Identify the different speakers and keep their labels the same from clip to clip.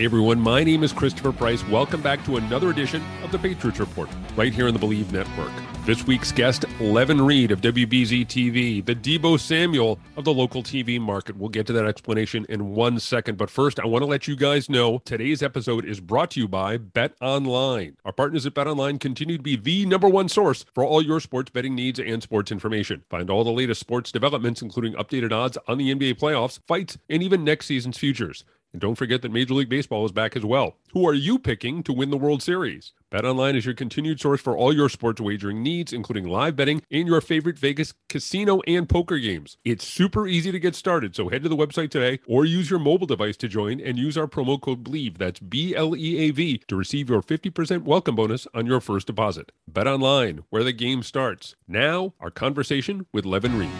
Speaker 1: Hey everyone, my name is Christopher Price. Welcome back to another edition of the Patriots Report, right here on the Bleav Network. This week's guest, Levan Reid of WBZ TV, the Deebo Samuel of the local TV market. We'll get to that explanation in one second. But first, I want to let you guys know today's episode is brought to you by BetOnline. Our partners at BetOnline continue to be the number one source for all your sports betting needs and sports information. Find all the latest sports developments, including updated odds on the NBA playoffs, fights, and even next season's futures. And don't forget that Major League Baseball is back as well. Who are you picking to win the World Series? BetOnline is your continued source for all your sports wagering needs, including live betting and your favorite Vegas casino and poker games. It's super easy to get started, so head to the website today or use your mobile device to join and use our promo code BLEAV, that's B L E A V, to receive your 50% welcome bonus on your first deposit. BetOnline, where the game starts. Now, our conversation with Levan Reid.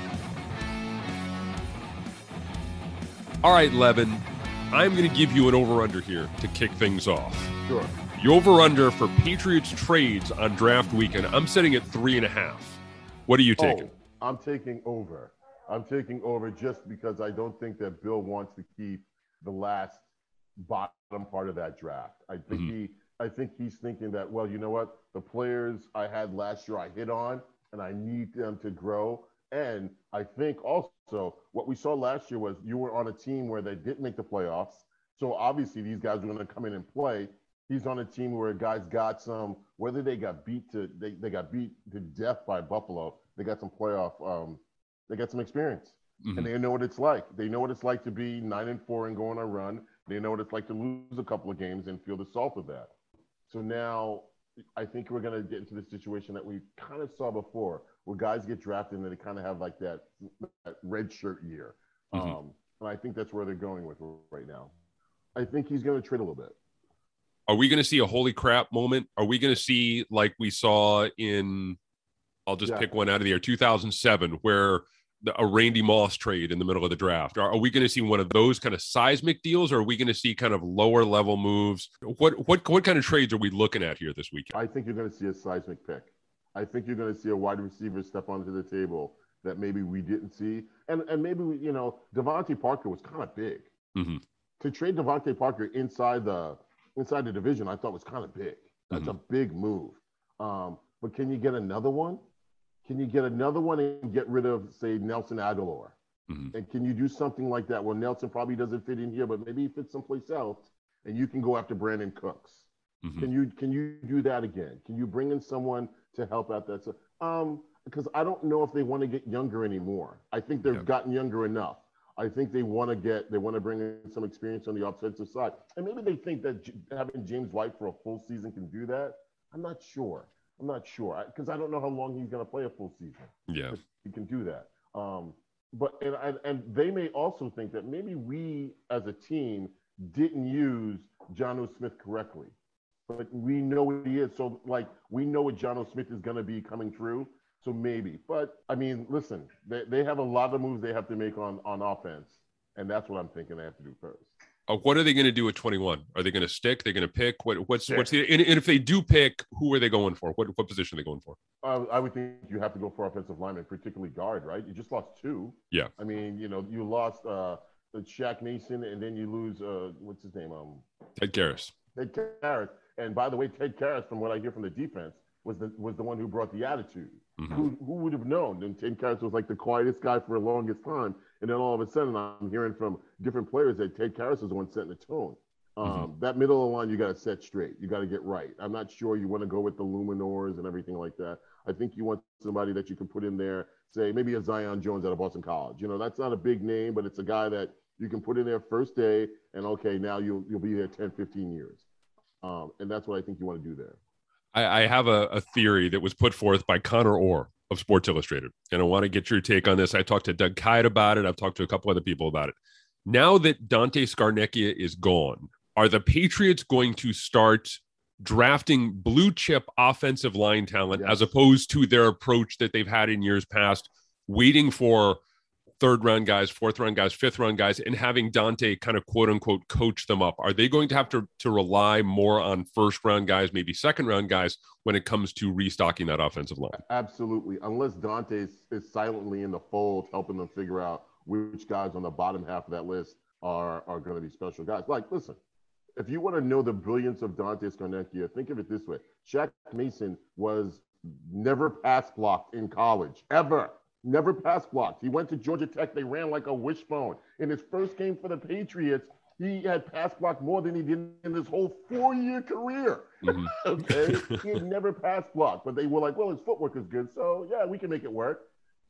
Speaker 1: All right, Levan. I'm going to give you an over under here to kick things off.
Speaker 2: Sure.
Speaker 1: The over under for Patriots trades on draft weekend, I'm setting at three and a half. What are you taking?
Speaker 2: Oh, I'm taking over. I'm taking over just because I don't think that Bill wants to keep the last bottom part of that draft. I think mm-hmm. he I think he's thinking that, well, you know what? The players I had last year I hit on and I need them to grow. And I think also what we saw last year was you were on a team where they didn't make the playoffs. So obviously these guys are going to come in and play. He's on a team where guys got some, whether they got beat to they, they got beat to death by Buffalo, they got some playoff, um, they got some experience. Mm-hmm. And they know what it's like. They know what it's like to be nine and four and go on a run. They know what it's like to lose a couple of games and feel the salt of that. So now I think we're going to get into the situation that we kind of saw before, where guys get drafted and they kind of have like that, that red shirt year. Mm-hmm. Um, and I think that's where they're going with right now. I think he's going to trade a little bit.
Speaker 1: Are we going to see a holy crap moment? Are we going to see like we saw in, I'll just yeah. pick one out of the year, 2007, where a Randy Moss trade in the middle of the draft? Are, are we going to see one of those kind of seismic deals, or are we going to see kind of lower level moves? What what what kind of trades are we looking at here this weekend?
Speaker 2: I think you're going to see a seismic pick. I think you're going to see a wide receiver step onto the table that maybe we didn't see, and and maybe we, you know DeVante Parker was kind of big. Mm-hmm. To trade DeVante Parker inside the inside the division, I thought was kind of big. That's mm-hmm. a big move. Um, but can you get another one? Can you get another one and get rid of, say, Nelson Agholor? Mm-hmm. And can you do something like that where Nelson probably doesn't fit in here, but maybe he fits someplace else, and you can go after Brandin Cooks? Mm-hmm. Can you can you do that again? Can you bring in someone to help out that? Um, because I don't know if they want to get younger anymore. I think they've gotten younger enough. I think they want to get they want to bring in some experience on the offensive side, and maybe they think that having James White for a full season can do that. I'm not sure. I'm not sure because I, I, don't know how long he's going to play a full season.
Speaker 1: Yeah,
Speaker 2: he can do that. Um, but and, and and they may also think that maybe we as a team didn't use Jonnu Smith correctly, but we know what he is. So like we know what Jonnu Smith is going to be coming through. So maybe, but I mean, listen, they, they have a lot of moves they have to make on on offense, and that's what I'm thinking they have to do first.
Speaker 1: Uh, what are they going to do at 21? Are they going to stick? They're going to pick? What, what's yeah. what's the and, and, if they do pick, who are they going for? What what position are they going for?
Speaker 2: Uh, I would think you have to go for offensive lineman, particularly guard, right? You just lost two.
Speaker 1: Yeah.
Speaker 2: I mean, you know, you lost uh, Shaq Mason, and then you lose uh, what's his name? Um,
Speaker 1: Ted Karras.
Speaker 2: Ted Karras. And by the way, Ted Karras, from what I hear from the defense, was the was the one who brought the attitude. Mm-hmm. Who, who would have known? And Ted Karras was like the quietest guy for the longest time. And then all of a sudden, I'm hearing from different players that Ted Karras is the one setting the tone. Um, mm-hmm. That middle of the line, you got to set straight. You got to get right. I'm not sure you want to go with the Luminors and everything like that. I think you want somebody that you can put in there, say maybe a Zion Jones out of Boston College. You know, that's not a big name, but it's a guy that you can put in there first day, and okay, now you'll you'll be there 10, 15 years. Um, and that's what I think you want to do there.
Speaker 1: I, I have a, a, theory that was put forth by Conor Orr of Sports Illustrated, and I want to get your take on this. I talked to Doug Kyed about it. I've talked to a couple other people about it. Now that Dante Scarnecchia is gone, are the Patriots going to start drafting blue chip offensive line talent yes. as opposed to their approach that they've had in years past, waiting for third round guys, fourth round guys, fifth round guys, and having Dante kind of quote unquote coach them up? Are they going to have to, to rely more on first round guys, maybe second round guys when it comes to restocking that offensive line?
Speaker 2: Absolutely. Unless Dante is, is silently in the fold, helping them figure out which guys on the bottom half of that list are, are going to be special guys. Like, listen, if you want to know the brilliance of Dante Scarnecchia, think of it this way Shaq Mason was never pass blocked in college, ever. Never pass blocks. He went to Georgia Tech. They ran like a wishbone. In his first game for the Patriots, he had pass blocked more than he did in his whole four year career. Mm-hmm. okay. he had never pass blocked, but they were like, well, his footwork is good. So, yeah, we can make it work.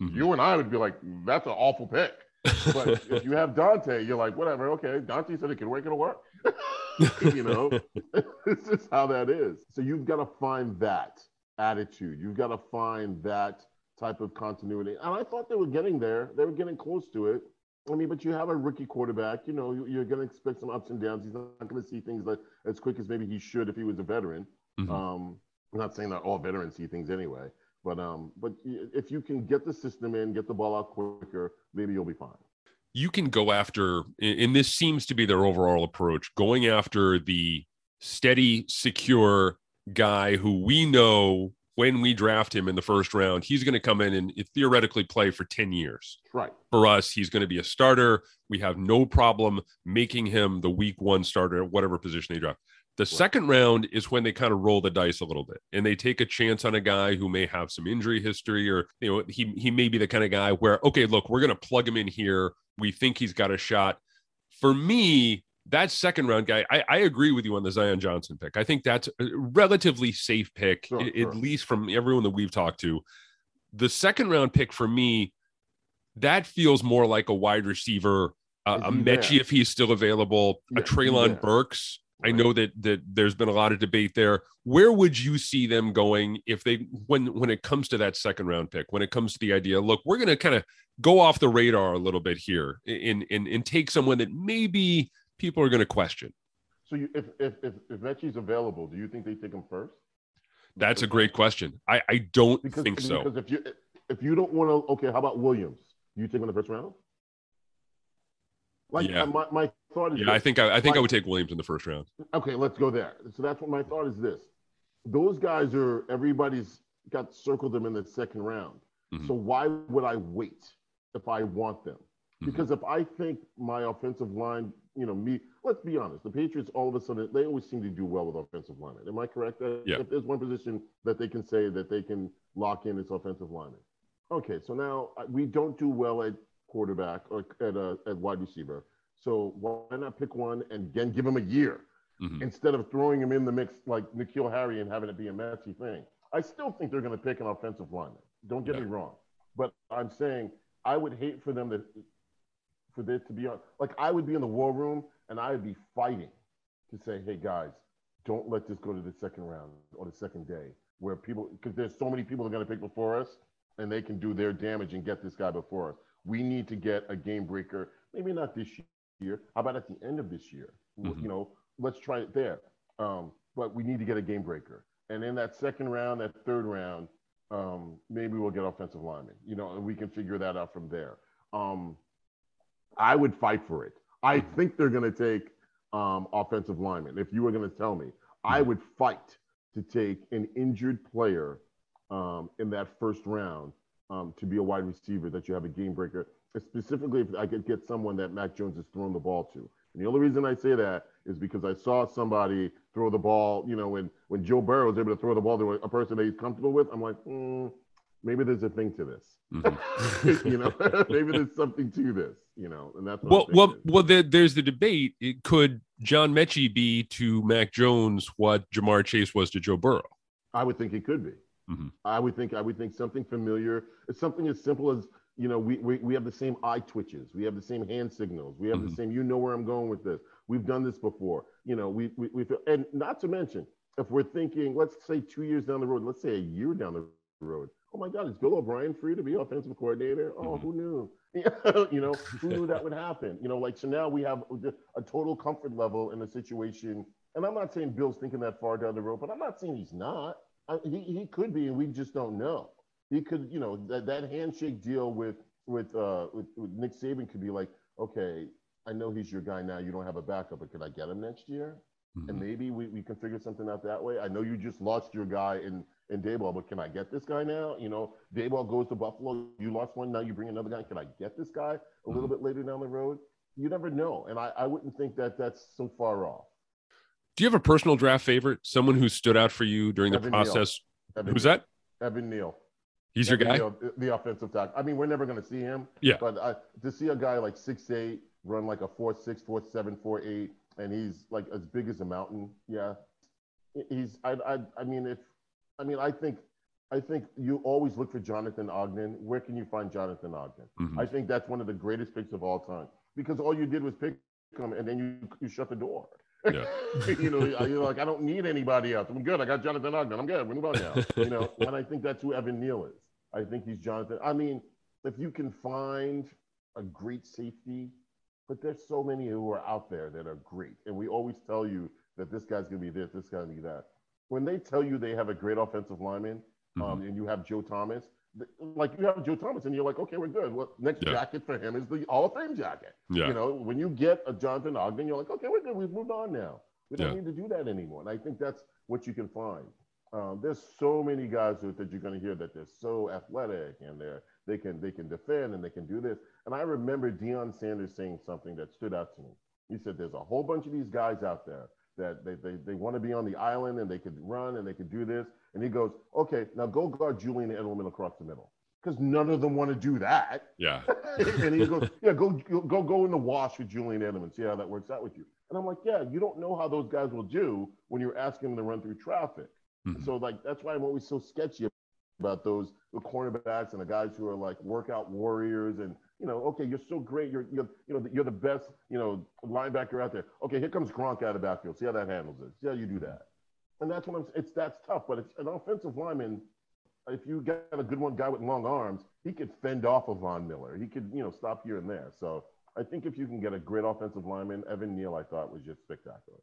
Speaker 2: Mm-hmm. You and I would be like, that's an awful pick. but if you have Dante, you're like, whatever, okay. Dante said it can work, it'll work. you know, it's just how that is. So you've got to find that attitude. You've got to find that type of continuity. And I thought they were getting there. They were getting close to it. I mean, but you have a rookie quarterback. You know, you're going to expect some ups and downs. He's not going to see things like as quick as maybe he should if he was a veteran. Mm-hmm. Um, I'm not saying that all veterans see things anyway, but um, but if you can get the system in, get the ball out quicker, maybe you'll be fine.
Speaker 1: You can go after, and this seems to be their overall approach, going after the steady, secure guy who we know when we draft him in the first round, he's going to come in and theoretically play for 10 years.
Speaker 2: Right.
Speaker 1: For us, he's going to be a starter. We have no problem making him the week one starter at whatever position they draft. The right. second round is when they kind of roll the dice a little bit and they take a chance on a guy who may have some injury history or, you know, he, he may be the kind of guy where, okay, look, we're going to plug him in here. We think he's got a shot. For me, that second round guy, I, I, agree with you on the Zion Johnson pick. I think that's a relatively safe pick, sure, at, sure. least from everyone that we've talked to. The second round pick for me, that feels more like a wide receiver, uh, a Metchie if he's still available, yeah, a Treylon Burks. Right. I know that that there's been a lot of debate there. Where would you see them going if they when when it comes to that second round pick? When it comes to the idea, look, we're going to kind of go off the radar a little bit here and and and take someone that maybe people are going to question.
Speaker 2: So you, if if if, if Metchie's available, do you think they take him first?
Speaker 1: That's a great question. I I don't
Speaker 2: because,
Speaker 1: think so.
Speaker 2: Because if you if you don't want to, okay, how about Williams? You take him in the first round?
Speaker 1: Like yeah.
Speaker 2: my, my thought is
Speaker 1: yeah,
Speaker 2: this.
Speaker 1: I think I, I think I would take Williams in the first round.
Speaker 2: Okay, let's go there. So that's what my thought is. This, those guys are everybody's got circled them in the second round. Mm-hmm. So why would I wait if I want them? Mm-hmm. Because if I think my offensive line you know, me. Let's be honest. The Patriots, all of a sudden, they always seem to do well with offensive linemen. Am I correct?
Speaker 1: Yeah.
Speaker 2: If there's one position that they can say that they can lock in, it's offensive lineman. Okay, so now uh, we don't do well at quarterback or at uh, at wide receiver. So why not pick one and again give him a year mm-hmm. instead of throwing him in the mix like N'Keal Harry and having it be a messy thing? I still think they're going to pick an offensive lineman. Don't get yeah. me wrong, but I'm saying I would hate for them to for this to be on. Like I would be in the war room and I would be fighting to say, hey guys, don't let this go to the second round or the second day where people, because there's so many people that are going to pick before us and they can do their damage and get this guy before us. We need to get a game breaker, maybe not this year. How about at the end of this year? Mm-hmm. You know, let's try it there. Um, but we need to get a game breaker. And in that second round, that third round, um, maybe we'll get offensive linemen, you know, and we can figure that out from there. Um, I would fight for it. I mm-hmm. think they're going to take um, offensive linemen. If you were going to tell me, I mm-hmm. would fight to take an injured player um, in that first round um, to be a wide receiver that you have a game breaker. Specifically, if I could get someone that Mac Jones has thrown the ball to. And the only reason I say that is because I saw somebody throw the ball. You know, when when Joe Burrow was able to throw the ball to a person that he's comfortable with, I'm like, mm, maybe there's a thing to this. Mm-hmm. you know, maybe there's something to this. You know, and that's
Speaker 1: well, well, well. There, there's the debate. It could John Metchie be to Mac Jones what Ja'Marr Chase was to Joe Burrow?
Speaker 2: I would think it could be. Mm-hmm. I would think I would think something familiar. It's something as simple as you know we, we we have the same eye twitches, we have the same hand signals, we have mm-hmm. the same. You know where I'm going with this. We've done this before. You know we we we and not to mention if we're thinking, let's say two years down the road, let's say a year down the road, oh my God, is Bill O'Brien free to be offensive coordinator? Oh, mm-hmm. who knew? you know, who knew that would happen? You know, like so now we have a total comfort level in the situation. And I'm not saying Bill's thinking that far down the road, but I'm not saying he's not. I, he, he could be, and we just don't know. He could, you know, that, that handshake deal with with, uh, with with Nick Saban could be like, okay, I know he's your guy now. You don't have a backup, but can I get him next year?
Speaker 1: Mhm.
Speaker 2: And maybe we, we can figure something out that way. I know you just lost your guy in in Daboll, but can I get this guy now? You know, Daboll goes to Buffalo. You lost one, now you bring another guy. Can I get this guy a little mm-hmm. bit later down the road? You never know, and I, I wouldn't think that that's so far off.
Speaker 1: Do you have a personal draft favorite? Someone who stood out for you during the
Speaker 2: Evan Neal.
Speaker 1: process?
Speaker 2: Evan,
Speaker 1: Who's that?
Speaker 2: Evan Neal.
Speaker 1: He's your guy?
Speaker 2: Neal, the offensive tackle. I mean, we're never going to see him.
Speaker 1: Yeah.
Speaker 2: But I, to see a guy like six eight run like a four six, four seven, four eight, and he's like as big as a mountain. Yeah. He's. I. I. I mean, if. I mean, I think. I think you always look for Jonathan Ogden. Where can you find Jonathan Ogden?
Speaker 1: Mhm.
Speaker 2: I think that's one of the greatest picks of all time because all you did was pick him and then you you shut the door.
Speaker 1: Yeah.
Speaker 2: you know, you're like, I don't need anybody else. I'm good. I got Jonathan Ogden. I'm good. We move on now. You know, and I think that's who Evan Neal is. I think he's Jonathan. I mean, if you can find a great safety, but there's so many who are out there that are great, and we always tell you that this guy's gonna be this, this guy's gonna be that. When they tell you they have a great offensive lineman, um, and you have Joe Thomas, like you have Joe Thomas, and you're like, okay, we're good. Well, next
Speaker 1: Yeah.
Speaker 2: jacket for him is the Hall of Fame jacket.
Speaker 1: Yeah.
Speaker 2: You know, when you get a Jonathan Ogden, you're like, okay, we're good. We've moved on now. We don't
Speaker 1: Yeah.
Speaker 2: need to do that anymore. And I think that's what you can find. Um, there's so many guys that, that you're going to hear that they're so athletic and they're they can they can defend and they can do this. And I remember Deion Sanders saying something that stood out to me. He said, "There's a whole bunch of these guys out there that they they, they want to be on the island and they could run and they could do this." And he goes, "Okay, now go guard Julian Edelman across the middle." Because none of them want to do that.
Speaker 1: Yeah.
Speaker 2: and he goes, "Yeah, go go go in the wash with Julian Edelman. See how that works out with you." And I'm like, "Yeah, you don't know how those guys will do when you're asking them to run through traffic."
Speaker 1: Mhm.
Speaker 2: So like that's why I'm always so sketchy about those the cornerbacks and the guys who are like workout warriors and you know, okay, you're so great. You're you're you know you're the best you know linebacker out there. Okay, here comes Gronk out of the backfield. See how that handles it. See how you do that. And that's what I'm. It's that's tough, but it's an offensive lineman. If you got a good one guy with long arms, he could fend off a Von Miller. He could you know stop here and there. So I think if you can get a great offensive lineman, Evan Neal, I thought was just spectacular.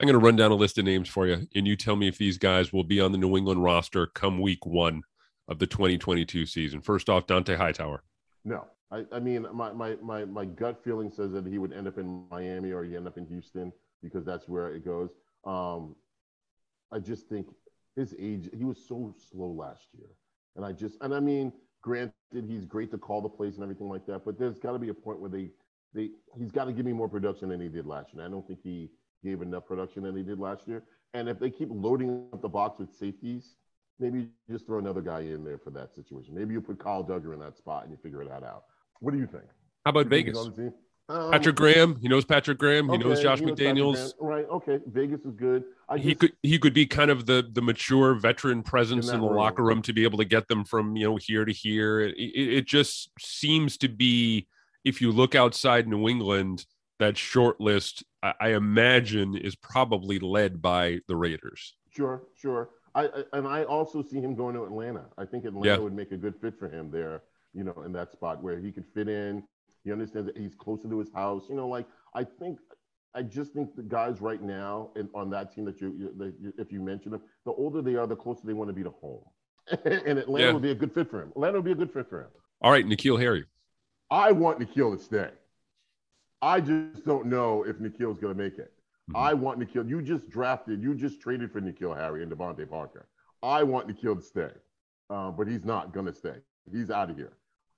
Speaker 1: I'm going to run down a list of names for you, and you tell me if these guys will be on the New England roster come week one of the 2022 season. First off, Dont'a Hightower.
Speaker 2: No, I, I mean, my, my, my, my gut feeling says that he would end up in Miami or he end up in Houston because that's where it goes. Um, I just think his age, he was so slow last year. And I just, and I mean, granted, he's great to call the plays and everything like that, but there's got to be a point where they, they, he's got to give me more production than he did last year. I don't think he gave enough production than he did last year. And if they keep loading up the box with safeties, maybe just throw another guy in there for that situation. Maybe you put Kyle Dugger in that spot and you figure that out. What do you think?
Speaker 1: How about
Speaker 2: You
Speaker 1: Vegas?
Speaker 2: on? Um,
Speaker 1: Patrick Graham. He knows Patrick Graham. He knows Josh
Speaker 2: he knows
Speaker 1: McDaniels.
Speaker 2: Right. Okay. Vegas is good. I
Speaker 1: He could he could be kind of the the mature veteran presence
Speaker 2: In
Speaker 1: in, the
Speaker 2: role.
Speaker 1: locker room to be able to get them from you know here to here. It, it, it just seems to be if you look outside New England, that short list I, I imagine is probably led by the Raiders.
Speaker 2: Sure, sure. I, I and I also see him going to Atlanta. I think Atlanta
Speaker 1: Yeah.
Speaker 2: would make a good fit for him there. You know, in that spot where he could fit in. He understands that he's closer to his house. You know, like I think, I just think the guys right now in, on that team that you, you, that you, if you mention them, the older they are, the closer they want to be to home. and Atlanta
Speaker 1: Yeah.
Speaker 2: would be a good fit for him. Atlanta would be a good fit for him.
Speaker 1: All right, N'Keal Harry.
Speaker 2: I want N'Keal to stay. I just don't know if N'Keal's going to make it.
Speaker 1: Mhm.
Speaker 2: I want N'Keal. You just drafted, you just traded for N'Keal Harry and DeVante Parker. I want N'Keal to stay, uh, but he's not going to stay. He's out of here.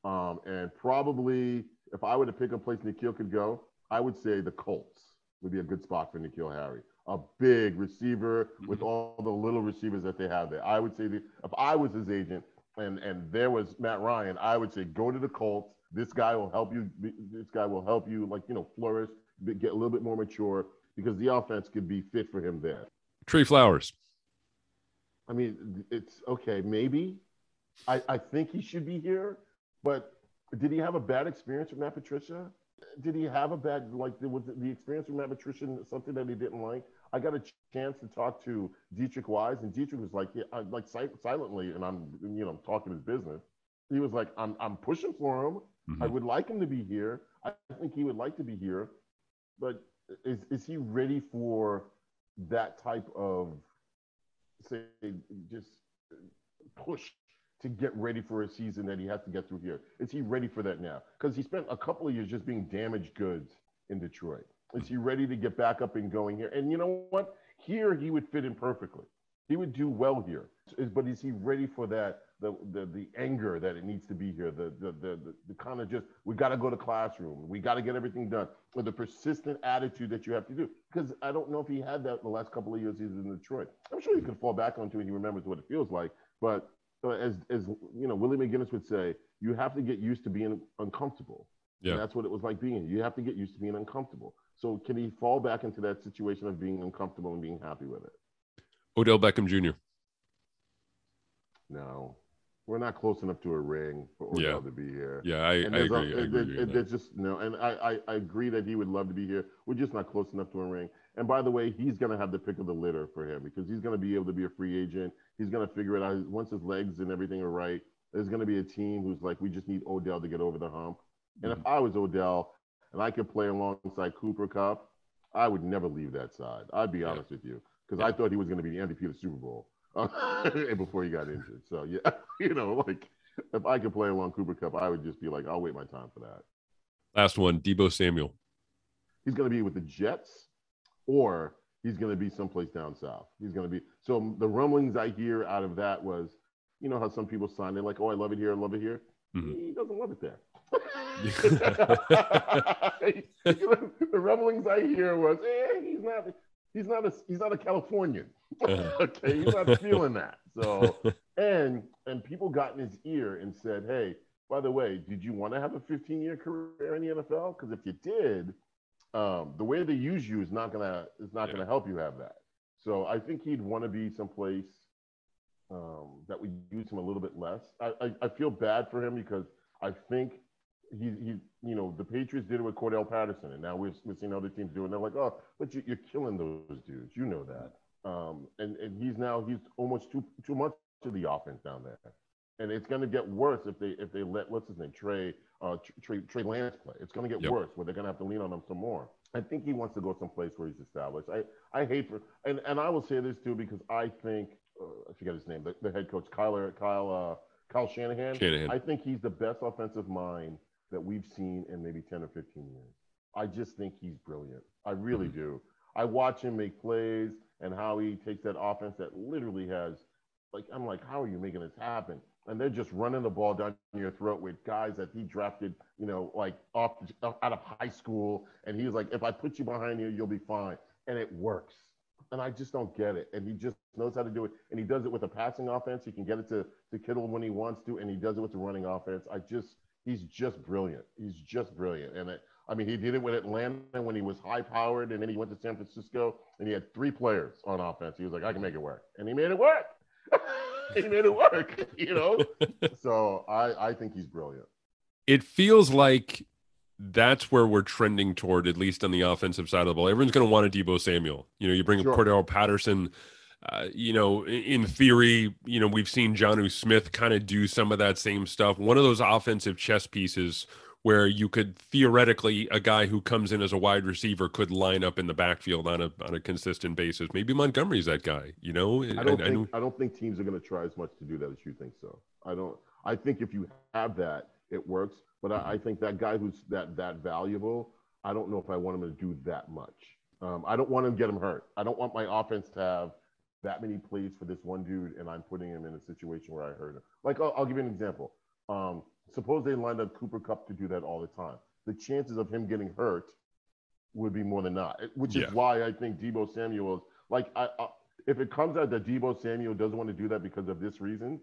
Speaker 2: Um, and probably, if I were to pick a place N'Keal could go, I would say the Colts would be a good spot for N'Keal Harry. A big receiver with all the little receivers that they have there. I would say, the, if I was his agent and and there was Matt Ryan, I would say go to the Colts. This guy will help you. This guy will help you, like you know, flourish, get a little bit more mature because the offense could be fit for him there.
Speaker 1: Trey Flowers.
Speaker 2: I mean, it's okay, maybe. I, I think he should be here, but did he have a bad experience with Matt Patricia? Did he have a bad like was the experience with Matt Patricia something that he didn't like? I got a chance to talk to Deatrich Wise, and Deatrich was like, yeah, like si- silently, and I'm you know talking his business. He was like, I'm I'm pushing for him. I
Speaker 1: Mhm.
Speaker 2: would like him to be here. I think he would like to be here, but is is he ready for that type of say just push to get ready for a season that he has to get through here? Is he ready for that now? Because he spent a couple of years just being damaged goods in Detroit. Is he ready to get back up and going here? And you know what? Here he would fit in perfectly. He would do well here. But is he ready for that? The the, the anger that it needs to be here. The the the, the, the kind of just we got to go to classroom. We got to get everything done. Or the persistent attitude that you have to do. Because I don't know if he had that in the last couple of years he's in Detroit. I'm sure he could fall back onto it. He remembers what it feels like. But as as you know, Willie McGinest would say, you have to get used to being uncomfortable. Yeah. And that's what it was like being. You have to get used to being uncomfortable. So can he fall back into that situation of being uncomfortable and being happy with it?
Speaker 1: Odell Beckham Jr.
Speaker 2: No, we're not close enough to a ring for Odell
Speaker 1: yeah.
Speaker 2: to be here.
Speaker 1: Yeah, I, I agree. A, I agree
Speaker 2: it, there's just no, and I, I, I agree that he would love to be here. We're just not close enough to a ring. And by the way, he's going to have the pick of the litter for him because he's going to be able to be a free agent. He's going to figure it out once his legs and everything are right. There's going to be a team who's like, we just need Odell to get over the hump. And mm-hmm. if I was Odell and I could play alongside Cooper Kupp, I would never leave that side. I'd be honest with you because yeah. I thought he was going to be the MVP of the Super Bowl uh, before he got injured. So yeah, you know, like if I could play along Cooper Kupp, I would just be like, I'll wait my time for that.
Speaker 1: Last one, Deebo Samuel.
Speaker 2: He's going to be with the Jets, or he's going to be someplace down south. He's going to be. So the rumblings I hear out of that was, you know how some people sign, they're like, oh, I love it here, I love it here. Mm-hmm. He doesn't love it there. the rumblings I hear was, eh, he's not he's not a he's not a Californian. Uh-huh. okay, he's not feeling that. So and and people got in his ear and said, hey, by the way, did you want to have a 15 year career in the NFL? Because if you did, um, the way they use you is not gonna is not yeah. gonna help you have that. So I think he'd want to be someplace um, that would use him a little bit less. I, I, I feel bad for him because I think he, he, you know, the Patriots did it with Cordarrelle Patterson, and now we're, we're seeing other teams do it. And they're like, oh, but you, are killing those dudes. You know that. Um, and and he's now he's almost too too much to the offense down there, and it's going to get worse if they if they let what's his name Trey uh, Trey, Trey Lance play. It's going to get yep. worse where they're going to have to lean on him some more. I think he wants to go someplace where he's established. I I hate for and and I will say this too because I think uh, I forget his name, the, the head coach Kyle Kyle uh, Kyle Shanahan.
Speaker 1: Shanahan.
Speaker 2: I think he's the best offensive mind that we've seen in maybe 10 or 15 years. I just think he's brilliant. I really mm-hmm. do. I watch him make plays and how he takes that offense that literally has, like, I'm like, how are you making this happen? And they're just running the ball down your throat with guys that he drafted, you know, like off out of high school. And he's like, if I put you behind here, you'll be fine. And it works. And I just don't get it. And he just knows how to do it. And he does it with a passing offense. He can get it to, to Kittle when he wants to. And he does it with the running offense. I just, he's just brilliant. He's just brilliant. And it, I mean, he did it with Atlanta when he was high powered, and then he went to San Francisco and he had three players on offense. He was like, I can make it work. And he made it work. he made it work, you know? so I, I think he's brilliant.
Speaker 1: It feels like that's where we're trending toward, at least on the offensive side of the ball. Everyone's going to want a Deebo Samuel. You know, you bring sure. Cordarrelle Patterson uh, you know, in theory, you know, we've seen Jonnu Smith kind of do some of that same stuff. One of those offensive chess pieces where you could theoretically a guy who comes in as a wide receiver could line up in the backfield on a on a consistent basis. Maybe Montgomery's that guy. You know,
Speaker 2: I don't I, think I, I don't think teams are going to try as much to do that as you think so. I don't. I think if you have that, it works. But I, I think that guy who's that that valuable, I don't know if I want him to do that much. Um, I don't want him to get him hurt. I don't want my offense to have that many plays for this one dude, and I'm putting him in a situation where I hurt him. Like, I'll, I'll give you an example. Um, suppose they lined up Cooper Kupp to do that all the time. The chances of him getting hurt would be more than not, which is yeah. why I think Deebo Samuel's like, I, I, if it comes out that Deebo Samuel doesn't want to do that because of this reason,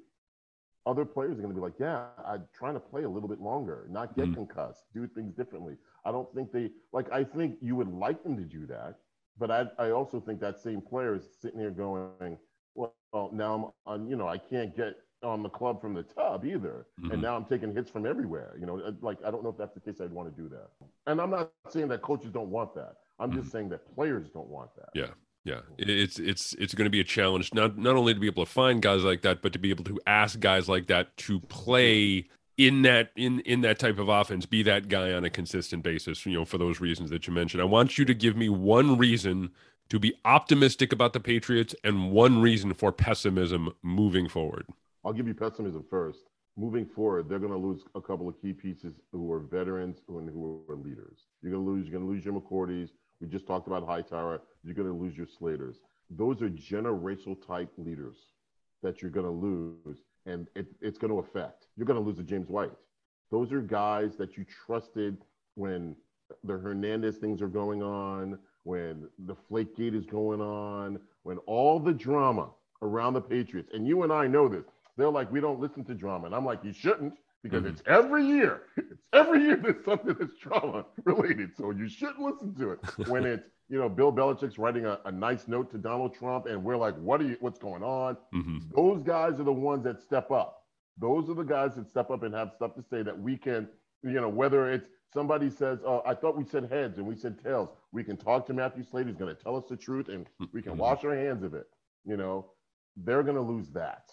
Speaker 2: other players are going to be like, yeah, I'm trying to play a little bit longer, not get mm-hmm. concussed, do things differently. I don't think they like. I think you would like them to do that, but I, I also think that same player is sitting here going, well, now I'm on, you know, I can't get on the club from the tub either. Mm-hmm. And now I'm taking hits from everywhere. You know, uh, like, I don't know if that's the case I'd want to do that. And I'm not saying that coaches don't want that. I'm mm-hmm. just saying that players don't want that.
Speaker 1: Yeah. Yeah, it's it's it's going to be a challenge not not only to be able to find guys like that, but to be able to ask guys like that to play in that in in that type of offense be that guy on a consistent basis you know for those reasons that you mentioned i want you to give me one reason to be optimistic about the patriots and one reason for pessimism moving forward
Speaker 2: I'll give you pessimism first. Moving forward, they're going to lose a couple of key pieces who are veterans and who are leaders. You're going to lose. You're going to lose your McCourties. We just talked about Hightower. You're going to lose your Slaters. Those are generational type leaders that you're going to lose, and it, it's going to affect. You're going to lose a James White. Those are guys that you trusted when the Hernandez things are going on, when the Flake Gate is going on, when all the drama around the Patriots, and you and I know this. They're like, we don't listen to drama. And I'm like, you shouldn't because mm-hmm. it's every year. It's every year there's something that's drama related. So you shouldn't listen to it. When it's, you know, Bill Belichick's writing a, a nice note to Donald Trump and we're like, what are you, what's going on? Mm-hmm. Those guys are the ones that step up. Those are the guys that step up and have stuff to say that we can, you know, whether it's somebody says, oh, I thought we said heads and we said tails. We can talk to Matthew Slater. He's going to tell us the truth and we can mm-hmm. wash our hands of it. You know, they're going to lose that.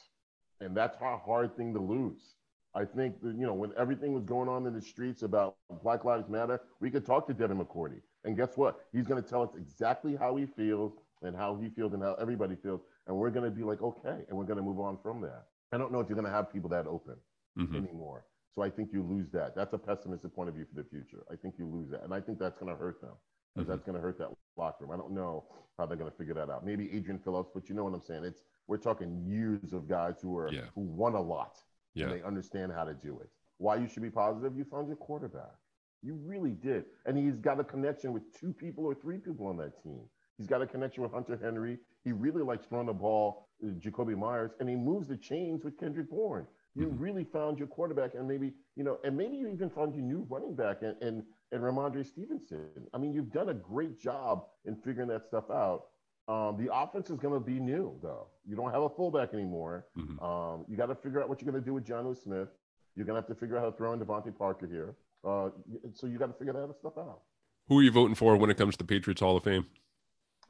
Speaker 2: And that's a hard thing to lose. I think that, you know, when everything was going on in the streets about Black Lives Matter, we could talk to Devin McCourty. And guess what? He's going to tell us exactly how he feels and how he feels and how everybody feels. And we're going to be like, okay. And we're going to move on from that. I don't know if you're going to have people that open mm-hmm. anymore. So I think you lose that. That's a pessimistic point of view for the future. I think you lose that. And I think that's going to hurt them because mm-hmm. that's going to hurt that locker room. I don't know how they're going to figure that out. Maybe Adrian Phillips, but you know what I'm saying? It's we're talking years of guys who are yeah. who won a lot yeah. and they understand how to do it. Why you should be positive? You found your quarterback. You really did, and he's got a connection with two people or three people on that team. He's got a connection with Hunter Henry. He really likes throwing the ball, uh, Jakobi Meyers, and he moves the chains with Kendrick Bourne. You mm-hmm. really found your quarterback, and maybe you know, and maybe you even found your new running back and and, and Rhamondre Stevenson. I mean, you've done a great job in figuring that stuff out. Um, the offense is going to be new, though. You don't have a fullback anymore. Mm-hmm. Um, you got to figure out what you're going to do with Jonnu Smith. You're going to have to figure out how to throw in DeVante Parker here. Uh, so you got to figure that stuff out.
Speaker 1: Who are you voting for when it comes to the Patriots Hall of Fame?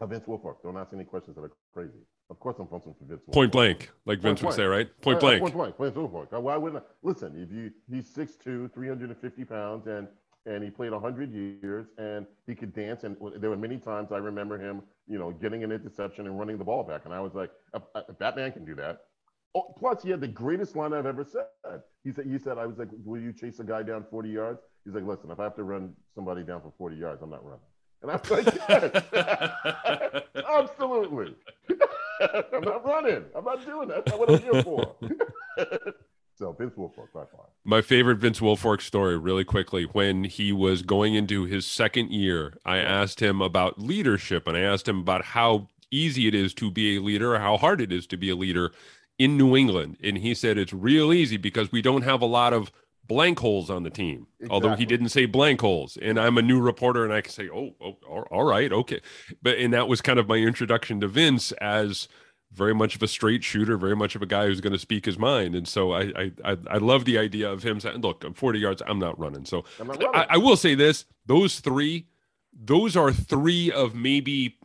Speaker 2: Uh, Vince Wilfork. Don't ask any questions that are crazy. Of course, I'm voting for Vince. Wilfork.
Speaker 1: Point blank, like Vince would say, right? Point uh, blank.
Speaker 2: point blank. Vince Wilfork. Uh, why wouldn't I? Listen, if you he's 6'2", 350 pounds, and and he played 100 years and he could dance and there were many times i remember him you know getting an interception and running the ball back. And i was like batman can do that. Oh, plus he had the greatest line i've ever said. He said you said i was like will you chase a guy down 40 yards? He's like listen if i have to run somebody down for 40 yards i'm not running. And i was like yes, absolutely. I'm not running. I'm not doing that. That's not what i'm here for so Vince Wilfork by far.
Speaker 1: My favorite Vince Wilfork story, really quickly, when he was going into his second year, I asked him about leadership and I asked him about how easy it is to be a leader, or how hard it is to be a leader in New England. And he said it's real easy because we don't have a lot of blank holes on the team. Exactly. Although he didn't say blank holes. And I'm a new reporter and I can say, oh, oh, all right, okay. But and that was kind of my introduction to Vince as very much of a straight shooter, very much of a guy who's going to speak his mind. And so I I I love the idea of him saying, "Look, I'm 40 yards. I'm not running." So not running. I, I, will say this: those three, those are three of maybe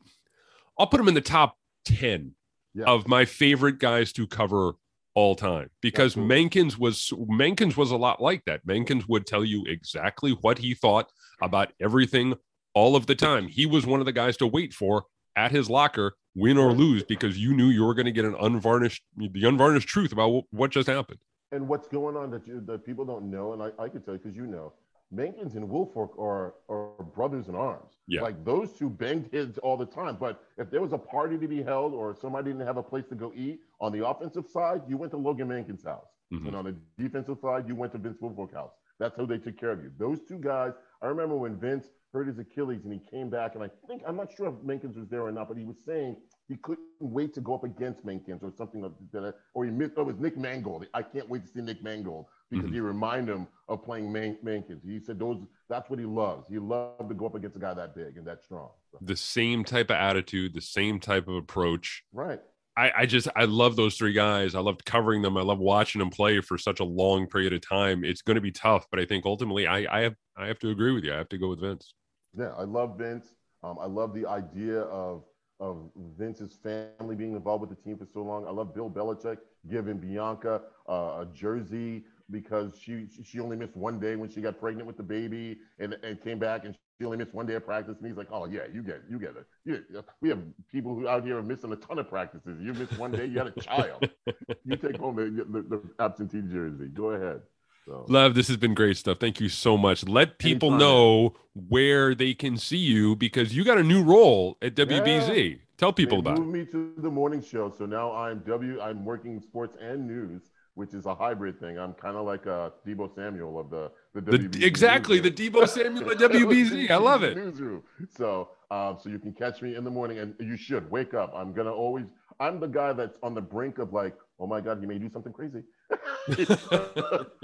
Speaker 1: I'll put them in the top 10 yeah. of my favorite guys to cover all time because Absolutely. Mankins was Mankins was a lot like that. Mankins would tell you exactly what he thought about everything all of the time. He was one of the guys to wait for at his locker, win or lose, because you knew you were going to get an unvarnished, the unvarnished truth about what just happened.
Speaker 2: And what's going on that, you, that people don't know, and I, I could tell you because you know, Mankins and Wilfork are, are brothers in arms. Yeah. Like those two banged heads all the time. But if there was a party to be held or somebody didn't have a place to go eat on the offensive side, you went to Logan Mankins' house. Mm-hmm. And on the defensive side, you went to Vince Wilfork's house. That's how they took care of you. Those two guys, I remember when Vince hurt his Achilles and he came back. And I think, I'm not sure if Mankins was there or not, but he was saying he couldn't wait to go up against Mankins or something like that. Or he missed, oh, it was Nick Mangold. I can't wait to see Nick Mangold because mm-hmm. he reminded him of playing Man- Mankins. He said those that's what he loves. He loved to go up against a guy that big and that strong.
Speaker 1: So. The same type of attitude, the same type of approach.
Speaker 2: Right.
Speaker 1: I, I just I love those three guys. I loved covering them. I love watching them play for such a long period of time. It's going to be tough, but I think ultimately I I have I have to agree with you. I have to go with Vince.
Speaker 2: Yeah, I love Vince. Um, I love the idea of of Vince's family being involved with the team for so long. I love Bill Belichick giving Bianca uh, a jersey because she she only missed one day when she got pregnant with the baby and, and came back and she only missed one day of practice, and he's like, "Oh yeah, you get, you get it. You, we have people who out here are missing a ton of practices. You missed one day, you had a child. you take home the, the, the absentee jersey. Go ahead."
Speaker 1: So. Love, this has been great stuff. Thank you so much. Let people know where they can see you because you got a new role at WBZ. Yeah. Tell people
Speaker 2: they
Speaker 1: about
Speaker 2: moved it. me to the morning show, so now I'm W. I'm working sports and news which is a hybrid thing. I'm kind of like a Deebo Samuel of the the,
Speaker 1: the exactly the Deebo Samuel of WBZ. I love it. Newsroom.
Speaker 2: So um, so you can catch me in the morning, and you should wake up. I'm gonna always. I'm the guy that's on the brink of like, oh my god, he may do something crazy.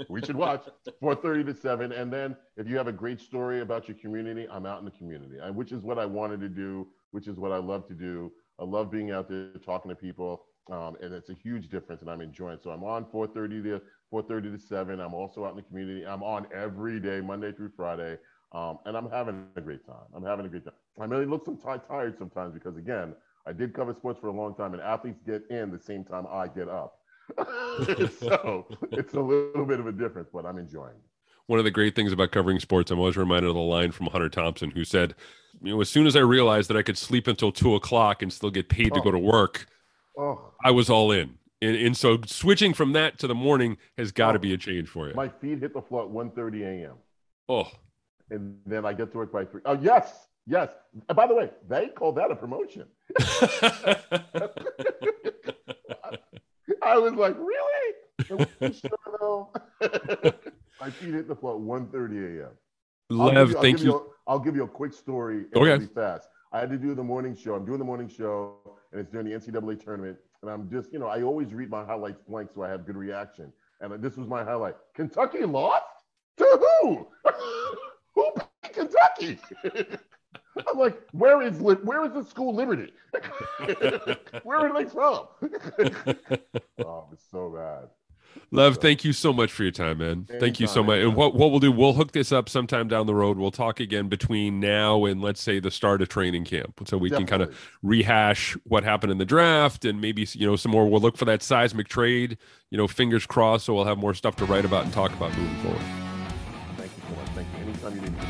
Speaker 2: We should watch 4:30 to 7, and then if you have a great story about your community, I'm out in the community, which is what I wanted to do, which is what I love to do. I love being out there talking to people um, and it's a huge difference, and I'm enjoying. it. So I'm on 4:30 to 4:30 to 7. I'm also out in the community. I'm on every day, Monday through Friday, um, and I'm having a great time. I'm having a great time. I really look some t- tired sometimes because again, I did cover sports for a long time, and athletes get in the same time I get up. so it's a little bit of a difference, but I'm enjoying it
Speaker 1: one of the great things about covering sports, I'm always reminded of the line from Hunter Thompson, who said, "You know, as soon as I realized that I could sleep until two o'clock and still get paid oh. to go oh. to work, oh. I was all in. And, and so switching from that to the morning has got to oh. be a change for you.
Speaker 2: My feet hit the floor at 1.30 a.m.
Speaker 1: Oh.
Speaker 2: And then I get to work by 3. Oh, yes. Yes. And by the way, they call that a promotion. I was like, really? My feet hit the floor at 1.30 a.m.
Speaker 1: Lev, I'll you, I'll thank you.
Speaker 2: you. I'll give you a quick story. Okay. Really fast. I had to do the morning show. I'm doing the morning show and it's during the NCAA tournament. And I'm just, you know, I always read my highlights blank so I have good reaction. And this was my highlight. Kentucky lost to who? who beat Kentucky? I'm like, where is where is the school Liberty? where are they from? oh, it's so bad.
Speaker 1: Lev, thank you so much for your time, man. Thank you so much. And what, what we'll do, we'll hook this up sometime down the road. We'll talk again between now and let's say the start of training camp. So we Definitely. can kind of rehash what happened in the draft and maybe, you know, some more. We'll look for that seismic trade, you know, fingers crossed. So we'll have more stuff to write about and talk about moving forward.
Speaker 2: Thank you so much. Thank you. Anytime you need